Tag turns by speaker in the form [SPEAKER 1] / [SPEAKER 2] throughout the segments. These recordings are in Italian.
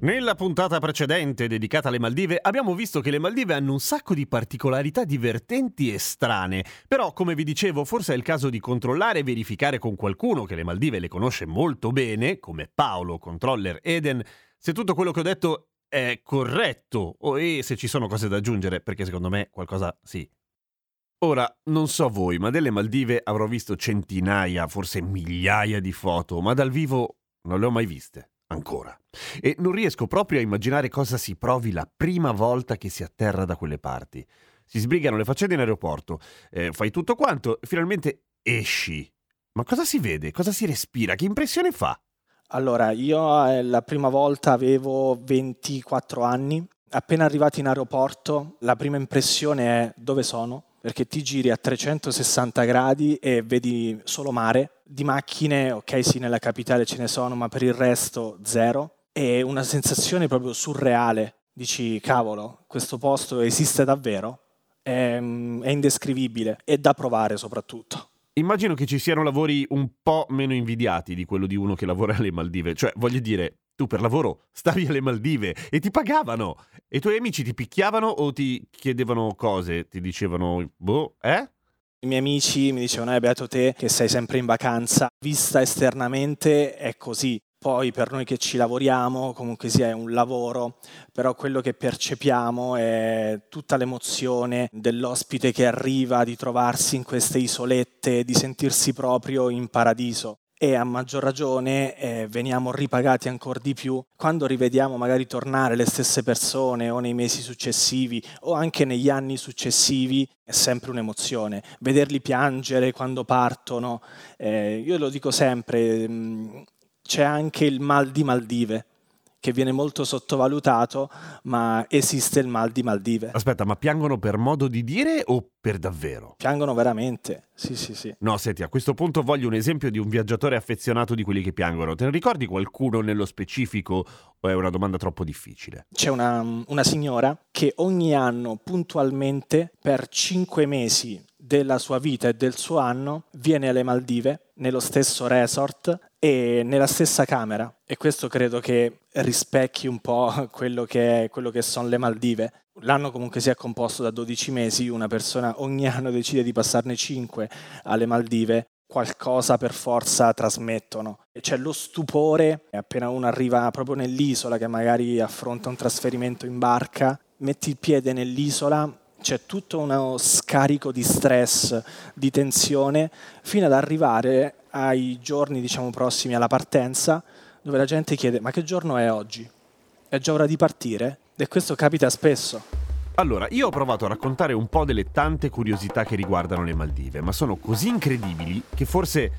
[SPEAKER 1] Nella puntata precedente dedicata alle Maldive abbiamo visto che le Maldive hanno un sacco di particolarità divertenti e strane, però come vi dicevo forse è il caso di controllare e verificare con qualcuno che le Maldive le conosce molto bene, come Paolo, controller Eden, se tutto quello che ho detto è corretto o e se ci sono cose da aggiungere, perché secondo me qualcosa sì. Ora, non so voi, ma delle Maldive avrò visto centinaia, forse migliaia di foto, ma dal vivo non le ho mai viste ancora. E non riesco proprio a immaginare cosa si provi la prima volta che si atterra da quelle parti. Si sbrigano le faccende in aeroporto, eh, fai tutto quanto, finalmente esci. Ma cosa si vede? Cosa si respira? Che impressione fa?
[SPEAKER 2] Allora, io eh, la prima volta avevo 24 anni. Appena arrivati in aeroporto, la prima impressione è dove sono? Perché ti giri a 360 gradi e vedi solo mare, di macchine, ok sì nella capitale ce ne sono, ma per il resto zero. È una sensazione proprio surreale. Dici, cavolo, questo posto esiste davvero? È, mm, è indescrivibile e da provare soprattutto.
[SPEAKER 1] Immagino che ci siano lavori un po' meno invidiati di quello di uno che lavora alle Maldive. Cioè, voglio dire, tu per lavoro stavi alle Maldive e ti pagavano. E i tuoi amici ti picchiavano o ti chiedevano cose? Ti dicevano, boh, eh?
[SPEAKER 2] I miei amici mi dicevano, eh, beato te che sei sempre in vacanza. Vista esternamente è così. Poi per noi che ci lavoriamo, comunque sia è un lavoro, però quello che percepiamo è tutta l'emozione dell'ospite che arriva, di trovarsi in queste isolette, di sentirsi proprio in paradiso e a maggior ragione eh, veniamo ripagati ancora di più quando rivediamo magari tornare le stesse persone o nei mesi successivi o anche negli anni successivi è sempre un'emozione. Vederli piangere quando partono, eh, io lo dico sempre, mh, mm, c'è anche il mal di Maldive che viene molto sottovalutato, ma esiste il mal di Maldive.
[SPEAKER 1] Aspetta, ma piangono per modo di dire o per davvero?
[SPEAKER 2] Piangono veramente, sì, sì, sì.
[SPEAKER 1] No, senti, a questo punto voglio un esempio di un viaggiatore affezionato di quelli che piangono. Te ne ricordi qualcuno nello specifico o è una domanda troppo difficile?
[SPEAKER 2] C'è una, una signora che ogni anno puntualmente per cinque mesi della sua vita e del suo anno viene alle Maldive, nello stesso resort e nella stessa camera. E questo credo che rispecchi un po' quello che, quello che sono le Maldive. L'anno comunque si è composto da 12 mesi, una persona ogni anno decide di passarne 5 alle Maldive, qualcosa per forza trasmettono. C'è lo stupore, appena uno arriva proprio nell'isola che magari affronta un trasferimento in barca, metti il piede nell'isola, c'è tutto uno scarico di stress, di tensione, fino ad arrivare ai giorni diciamo, prossimi alla partenza, dove la gente chiede ma che giorno è oggi? È già ora di partire? E questo capita spesso.
[SPEAKER 1] Allora, io ho provato a raccontare un po' delle tante curiosità che riguardano le Maldive, ma sono così incredibili che forse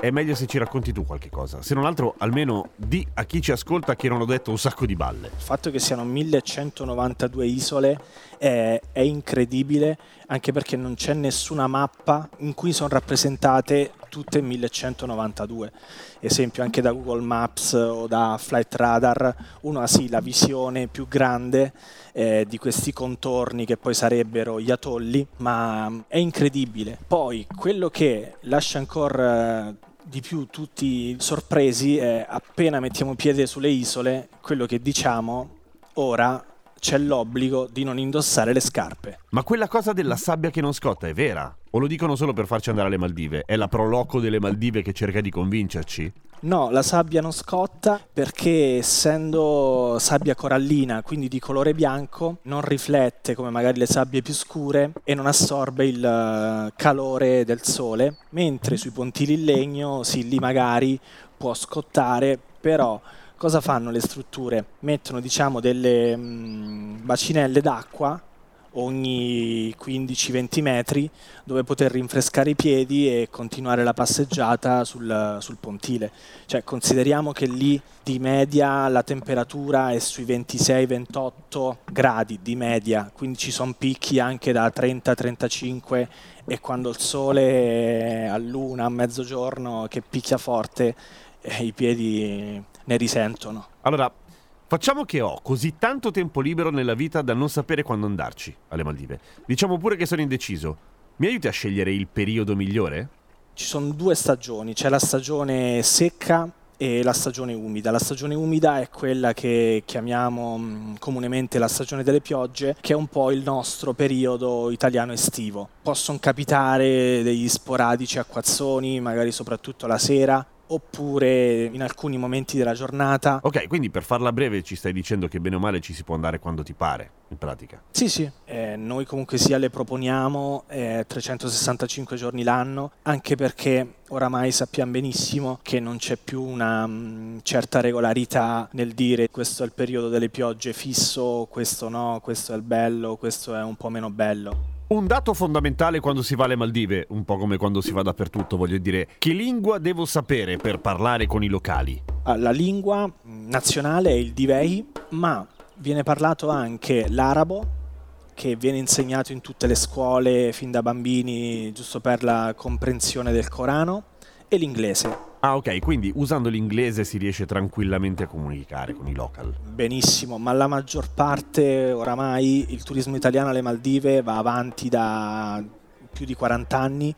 [SPEAKER 1] è meglio se ci racconti tu qualche cosa. Se non altro, almeno di a chi ci ascolta che non ho detto un sacco di balle.
[SPEAKER 2] Il fatto che siano 1192 isole è, è incredibile, anche perché non c'è nessuna mappa in cui sono rappresentate tutte 1192. Esempio anche da Google Maps o da Flight Radar, uno ha sì la visione più grande eh, di questi contorni che poi sarebbero gli atolli, ma è incredibile. Poi quello che lascia ancora di più tutti sorpresi è appena mettiamo piede sulle isole, quello che diciamo ora c'è l'obbligo di non indossare le scarpe.
[SPEAKER 1] Ma quella cosa della sabbia che non scotta è vera? O lo dicono solo per farci andare alle Maldive? È la proloco delle Maldive che cerca di convincerci?
[SPEAKER 2] No, la sabbia non scotta perché essendo sabbia corallina, quindi di colore bianco, non riflette come magari le sabbie più scure e non assorbe il eh, calore del sole, mentre sui pontili in legno sì, lì magari può scottare, però cosa fanno le strutture? Mettono diciamo delle mh, mm, bacinelle d'acqua ogni 15-20 metri dove poter rinfrescare i piedi e continuare la passeggiata sul, sul, pontile. Cioè, consideriamo che lì di media la temperatura è sui 26-28 gradi di media, quindi ci sono picchi anche da 30-35 e quando il sole è a luna, a mezzogiorno che picchia forte, eh, i piedi ne risentono.
[SPEAKER 1] Allora, Facciamo che ho così tanto tempo libero nella vita da non sapere quando andarci alle Maldive. Diciamo pure che sono indeciso. Mi aiuti a scegliere il periodo migliore?
[SPEAKER 2] Ci sono due stagioni, c'è la stagione secca e la stagione umida. La stagione umida è quella che chiamiamo mm, comunemente la stagione delle piogge, che è un po' il nostro periodo italiano estivo. Possono capitare degli sporadici acquazzoni, magari soprattutto la sera, oppure in alcuni momenti della giornata.
[SPEAKER 1] Ok, quindi per farla breve ci stai dicendo che bene o male ci si può andare quando ti pare, in pratica.
[SPEAKER 2] Sì, sì, eh, noi comunque sia le proponiamo eh, 365 giorni l'anno, anche perché oramai sappiamo benissimo che non c'è più una mh, mm, certa regolarità nel dire questo è il periodo delle piogge fisso, questo no, questo è il bello, questo è un po' meno bello.
[SPEAKER 1] Un dato fondamentale quando si va alle Maldive, un po' come quando si va dappertutto, voglio dire, che lingua devo sapere per parlare con i locali?
[SPEAKER 2] Ah, la lingua nazionale è il Divei, ma viene parlato anche l'arabo, che viene insegnato in tutte le scuole fin da bambini, giusto per la comprensione del Corano, e l'inglese.
[SPEAKER 1] Ah ok, quindi usando l'inglese si riesce tranquillamente a comunicare con i local.
[SPEAKER 2] Benissimo, ma la maggior parte oramai il turismo italiano alle Maldive va avanti da più di 40 anni,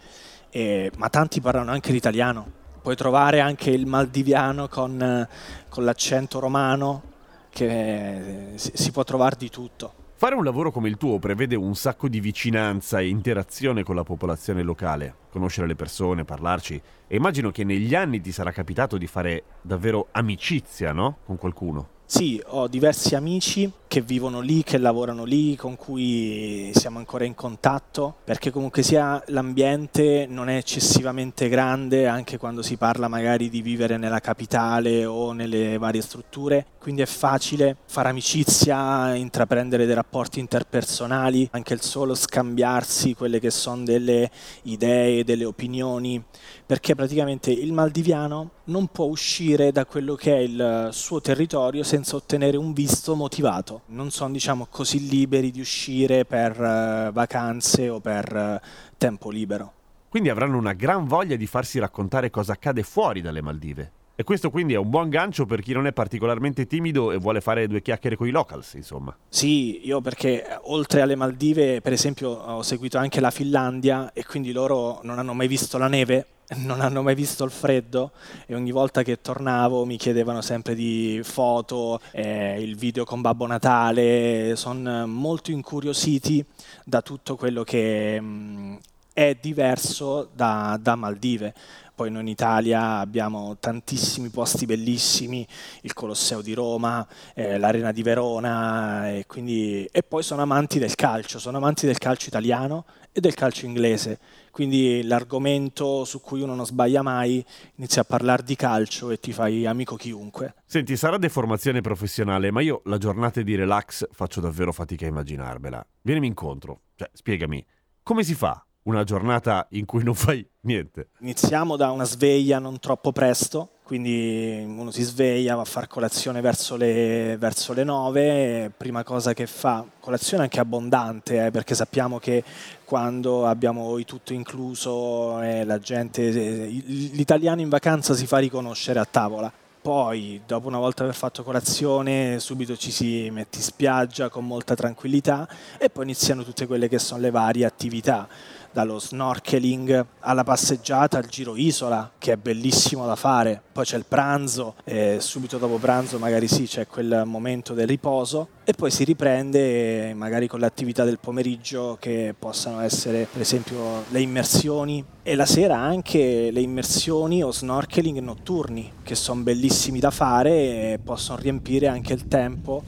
[SPEAKER 2] eh, ma tanti parlano anche l'italiano. Puoi trovare anche il maldiviano con, con l'accento romano, che si, si può trovare di tutto.
[SPEAKER 1] Fare un lavoro come il tuo prevede un sacco di vicinanza e interazione con la popolazione locale, conoscere le persone, parlarci e immagino che negli anni ti sarà capitato di fare davvero amicizia, no? Con qualcuno.
[SPEAKER 2] Sì, ho diversi amici che vivono lì, che lavorano lì, con cui siamo ancora in contatto, perché comunque sia l'ambiente non è eccessivamente grande, anche quando si parla magari di vivere nella capitale o nelle varie strutture, quindi è facile fare amicizia, intraprendere dei rapporti interpersonali, anche il solo scambiarsi quelle che sono delle idee, delle opinioni, perché praticamente il maldiviano non può uscire da quello che è il suo territorio senza ottenere un visto motivato. Non sono diciamo, così liberi di uscire per uh, vacanze o per uh, tempo libero.
[SPEAKER 1] Quindi avranno una gran voglia di farsi raccontare cosa accade fuori dalle Maldive. E questo quindi è un buon gancio per chi non è particolarmente timido e vuole fare due chiacchiere con i locals, insomma.
[SPEAKER 2] Sì, io perché oltre alle Maldive, per esempio, ho seguito anche la Finlandia e quindi loro non hanno mai visto la neve non hanno mai visto il freddo e ogni volta che tornavo mi chiedevano sempre di foto, eh, il video con Babbo Natale, sono molto incuriositi da tutto quello che mh, mm, è diverso da, da Maldive. Poi noi in Italia abbiamo tantissimi posti bellissimi, il Colosseo di Roma, eh, l'Arena di Verona e, quindi, e poi sono amanti del calcio, sono amanti del calcio italiano e del calcio inglese. Quindi l'argomento su cui uno non sbaglia mai, inizia a parlare di calcio e ti fai amico chiunque.
[SPEAKER 1] Senti, sarà deformazione professionale, ma io la giornata di relax faccio davvero fatica a immaginarmela. Vienimi incontro, cioè spiegami, come si fa una giornata in cui non fai niente?
[SPEAKER 2] Iniziamo da una sveglia non troppo presto, quindi uno si sveglia, va a fare colazione verso le, verso le 9, prima cosa che fa, colazione anche abbondante, eh, perché sappiamo che quando abbiamo il tutto incluso eh, la gente, l'italiano in vacanza si fa riconoscere a tavola. Poi, dopo una volta aver fatto colazione, subito ci si mette in spiaggia con molta tranquillità e poi iniziano tutte quelle che sono le varie attività dallo snorkeling alla passeggiata al giro isola, che è bellissimo da fare. Poi c'è il pranzo, e subito dopo pranzo magari sì c'è quel momento del riposo e poi si riprende magari con le attività del pomeriggio che possano essere per esempio le immersioni e la sera anche le immersioni o snorkeling notturni che sono bellissimi da fare e possono riempire anche il tempo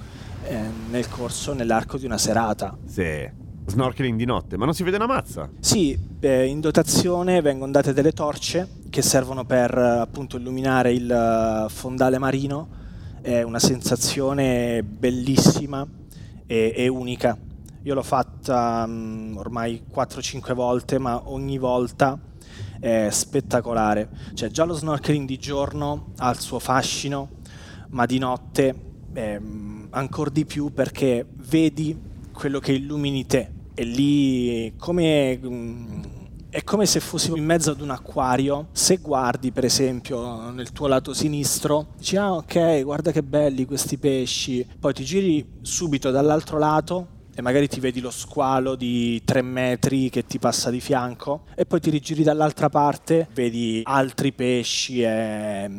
[SPEAKER 2] eh, nel corso, nell'arco di una serata.
[SPEAKER 1] Sì. Snorkeling di notte, ma non si vede una mazza?
[SPEAKER 2] Sì, eh, in dotazione vengono date delle torce che servono per appunto illuminare il eh, fondale marino. È una sensazione bellissima e, e unica. Io l'ho fatta um, ormai 4-5 volte, ma ogni volta è spettacolare. Cioè, già lo snorkeling di giorno ha il suo fascino, ma di notte eh, ancora di più perché vedi quello che illumini te. E lì come... Um, è come se fossi in mezzo ad un acquario. Se guardi, per esempio, nel tuo lato sinistro, dici: Ah, ok, guarda che belli questi pesci. Poi ti giri subito dall'altro lato e magari ti vedi lo squalo di tre metri che ti passa di fianco e poi ti rigiri dall'altra parte, vedi altri pesci, è,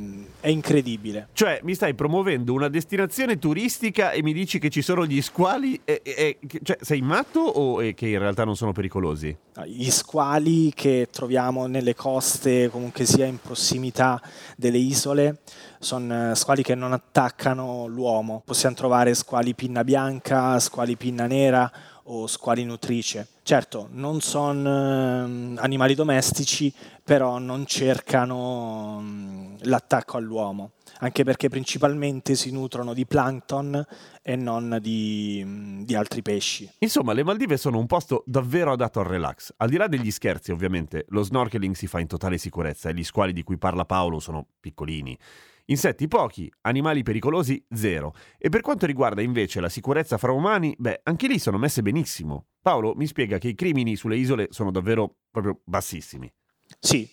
[SPEAKER 2] è incredibile.
[SPEAKER 1] Cioè mi stai promuovendo una destinazione turistica e mi dici che ci sono gli squali? E, e, cioè, sei matto o che in realtà non sono pericolosi?
[SPEAKER 2] Gli squali che troviamo nelle coste, comunque sia in prossimità delle isole, sono eh, squali che non attaccano l'uomo. Possiamo trovare squali pinna bianca, squali pinna nera o squali nutrice. Certo, non sono eh, animali domestici, però non cercano mm, l'attacco all'uomo, anche perché principalmente si nutrono di plankton e non di, mm, di, altri pesci.
[SPEAKER 1] Insomma, le Maldive sono un posto davvero adatto al relax. Al di là degli scherzi, ovviamente, lo snorkeling si fa in totale sicurezza e gli squali di cui parla Paolo sono piccolini. Insetti pochi, animali pericolosi zero. E per quanto riguarda invece la sicurezza fra umani, beh, anche lì sono messe benissimo. Paolo mi spiega che i crimini sulle isole sono davvero proprio bassissimi.
[SPEAKER 2] Sì,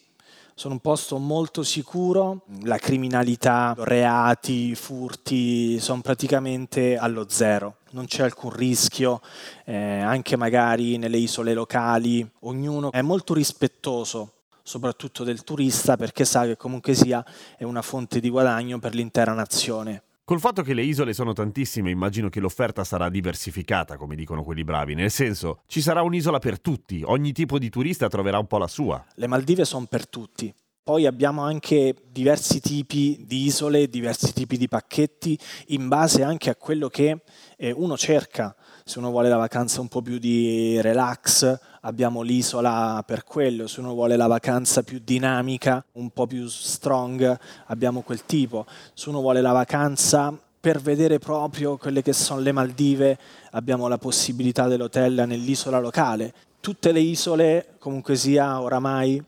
[SPEAKER 2] sono un posto molto sicuro, la criminalità, reati, furti sono praticamente allo zero, non c'è alcun rischio, eh, anche magari nelle isole locali, ognuno è molto rispettoso soprattutto del turista, perché sa che comunque sia è una fonte di guadagno per l'intera nazione.
[SPEAKER 1] Col fatto che le isole sono tantissime, immagino che l'offerta sarà diversificata, come dicono quelli bravi, nel senso ci sarà un'isola per tutti, ogni tipo di turista troverà un po' la sua.
[SPEAKER 2] Le Maldive sono per tutti. Poi abbiamo anche diversi tipi di isole, diversi tipi di pacchetti, in base anche a quello che eh, uno cerca. Se uno vuole la vacanza un po' più di relax, abbiamo l'isola per quello, se uno vuole la vacanza più dinamica, un po' più strong, abbiamo quel tipo, se uno vuole la vacanza per vedere proprio quelle che sono le Maldive, abbiamo la possibilità dell'hotel nell'isola locale. Tutte le isole, comunque sia, oramai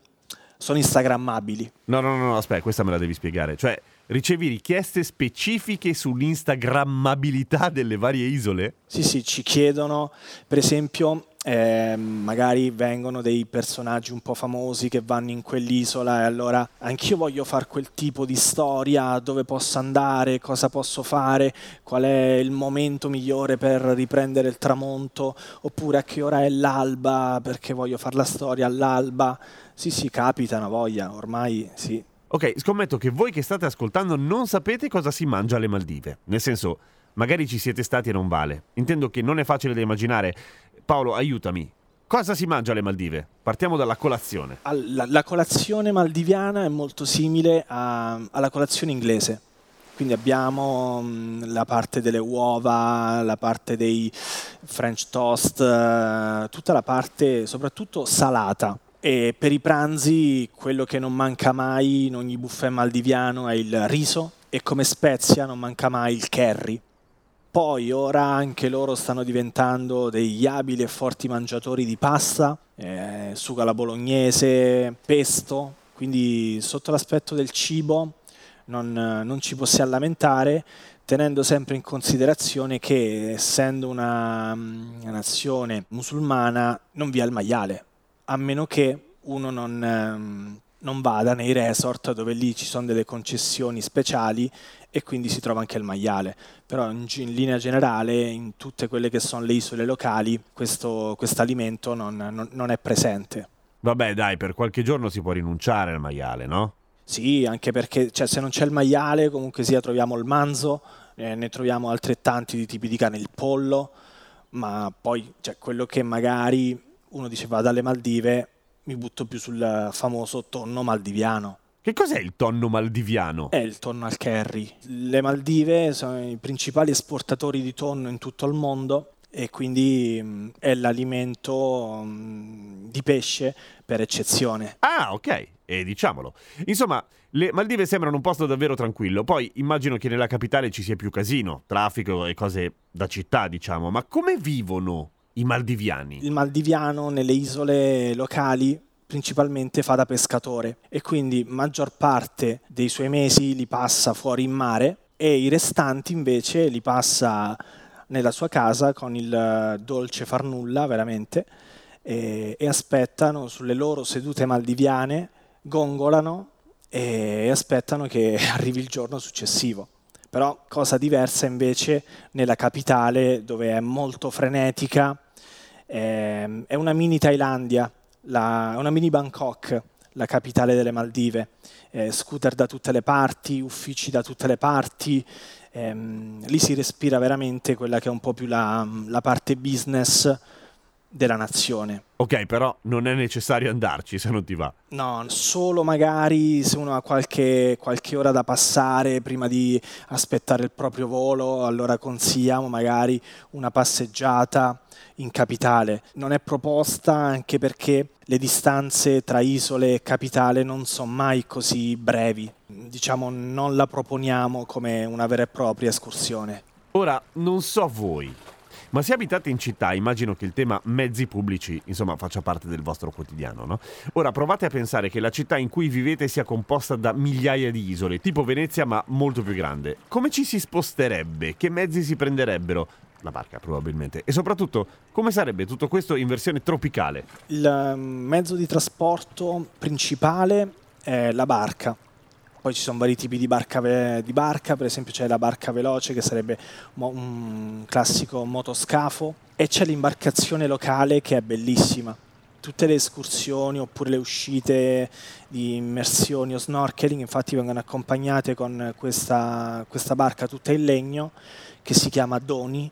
[SPEAKER 2] sono instagrammabili.
[SPEAKER 1] No, no, no, aspetta, questa me la devi spiegare. Cioè, ricevi richieste specifiche sull'instagrammabilità delle varie isole?
[SPEAKER 2] Sì, sì, ci chiedono, per esempio, eh, magari vengono dei personaggi un po' famosi che vanno in quell'isola e allora anch'io voglio fare quel tipo di storia, dove posso andare, cosa posso fare, qual è il momento migliore per riprendere il tramonto, oppure a che ora è l'alba perché voglio fare la storia all'alba. Sì, sì, capita una voglia, ormai sì.
[SPEAKER 1] Ok, scommetto che voi che state ascoltando non sapete cosa si mangia alle Maldive. Nel senso, magari ci siete stati e non vale. Intendo che non è facile da immaginare. Paolo, aiutami. Cosa si mangia alle Maldive? Partiamo dalla colazione.
[SPEAKER 2] La, la colazione maldiviana è molto simile a, alla colazione inglese. Quindi abbiamo mh, la parte delle uova, la parte dei French toast, uh, tutta la parte soprattutto salata. E per i pranzi quello che non manca mai in ogni buffet maldiviano è il riso e come spezia non manca mai il curry. Poi ora anche loro stanno diventando degli abili e forti mangiatori di pasta, eh, sugo alla bolognese, pesto, quindi sotto l'aspetto del cibo non, non ci possiamo lamentare, tenendo sempre in considerazione che essendo una, una nazione musulmana non vi è il maiale, a meno che uno non, ehm, non vada nei resort dove lì ci sono delle concessioni speciali e quindi si trova anche il maiale. Però in, in linea generale in tutte quelle che sono le isole locali questo alimento non, non, non è presente.
[SPEAKER 1] Vabbè dai, per qualche giorno si può rinunciare al maiale, no?
[SPEAKER 2] Sì, anche perché cioè, se non c'è il maiale comunque sia troviamo il manzo, eh, ne troviamo altrettanti di tipi di cane, il pollo, ma poi cioè, quello che magari uno dice va dalle Maldive, mi butto più sul famoso tonno maldiviano.
[SPEAKER 1] Che cos'è il tonno maldiviano?
[SPEAKER 2] È il tonno al curry. Le Maldive sono i principali esportatori di tonno in tutto il mondo e quindi è l'alimento di pesce per eccezione.
[SPEAKER 1] Ah, ok, e diciamolo. Insomma, le Maldive sembrano un posto davvero tranquillo. Poi immagino che nella capitale ci sia più casino, traffico e cose da città, diciamo. Ma come vivono i maldiviani?
[SPEAKER 2] Il maldiviano nelle isole locali principalmente fa da pescatore e quindi maggior parte dei suoi mesi li passa fuori in mare e i restanti invece li passa nella sua casa con il dolce far nulla veramente e, e aspettano sulle loro sedute maldiviane, gongolano e aspettano che arrivi il giorno successivo. Però cosa diversa invece nella capitale dove è molto frenetica, eh, è una mini Thailandia, la, una mini Bangkok, la capitale delle Maldive, eh, scooter da tutte le parti, uffici da tutte le parti, ehm, lì si respira veramente quella che è un po' più la, la parte business della nazione.
[SPEAKER 1] Ok, però non è necessario andarci se non ti va.
[SPEAKER 2] No, solo magari se uno ha qualche, qualche, ora da passare prima di aspettare il proprio volo, allora consigliamo magari una passeggiata in capitale. Non è proposta anche perché le distanze tra isole e capitale non sono mai così brevi. Diciamo, non la proponiamo come una vera e propria escursione.
[SPEAKER 1] Ora, non so voi, ma se abitate in città, immagino che il tema mezzi pubblici, insomma, faccia parte del vostro quotidiano, no? Ora provate a pensare che la città in cui vivete sia composta da migliaia di isole, tipo Venezia, ma molto più grande. Come ci si sposterebbe? Che mezzi si prenderebbero? La barca probabilmente. E soprattutto, come sarebbe tutto questo in versione tropicale?
[SPEAKER 2] Il ehm, mezzo di trasporto principale è la barca poi ci sono vari tipi di barca, di barca, per esempio c'è la barca veloce che sarebbe un classico motoscafo e c'è l'imbarcazione locale che è bellissima. Tutte le escursioni oppure le uscite di immersioni o snorkeling infatti vengono accompagnate con questa, questa barca tutta in legno che si chiama Doni,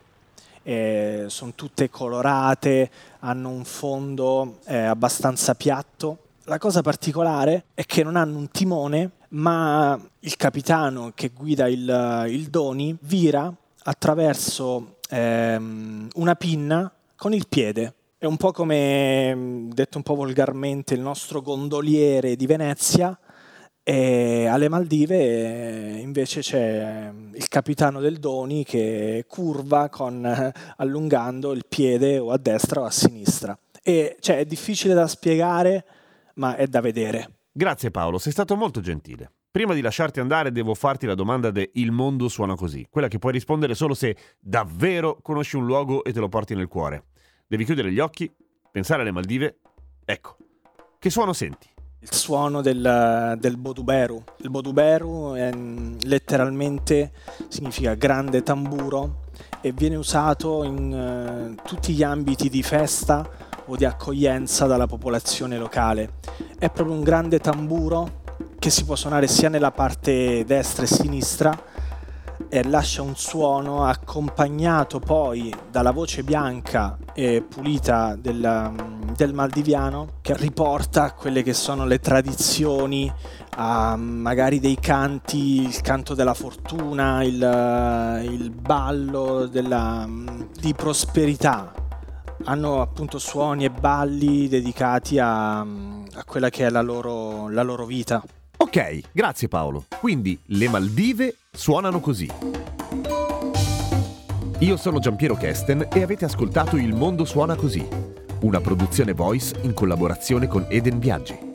[SPEAKER 2] eh, sono tutte colorate, hanno un fondo eh, abbastanza piatto. La cosa particolare è che non hanno un timone ma il capitano che guida il, il Doni vira attraverso ehm, una pinna con il piede. È un po' come, detto un po' volgarmente, il nostro gondoliere di Venezia, e alle Maldive invece c'è il capitano del Doni che curva con, allungando il piede o a destra o a sinistra. E cioè, è difficile da spiegare, ma è da vedere.
[SPEAKER 1] Grazie Paolo, sei stato molto gentile. Prima di lasciarti andare devo farti la domanda de Il mondo suona così, quella che puoi rispondere solo se davvero conosci un luogo e te lo porti nel cuore. Devi chiudere gli occhi, pensare alle Maldive. Ecco, che suono senti?
[SPEAKER 2] Il suono del, del Boduberu. Il Boduberu è, letteralmente significa grande tamburo e viene usato in uh, tutti gli ambiti di festa o di accoglienza dalla popolazione locale. È proprio un grande tamburo che si può suonare sia nella parte destra e sinistra e lascia un suono accompagnato poi dalla voce bianca e pulita del, del maldiviano che riporta quelle che sono le tradizioni a magari dei canti, il canto della fortuna, il, il ballo della, di prosperità hanno appunto suoni e balli dedicati a, a quella che è la loro, la loro vita.
[SPEAKER 3] Ok, grazie Paolo. Quindi le Maldive suonano così. Io sono Giampiero Kesten e avete ascoltato Il mondo suona così, una produzione voice in collaborazione con Eden Viaggi.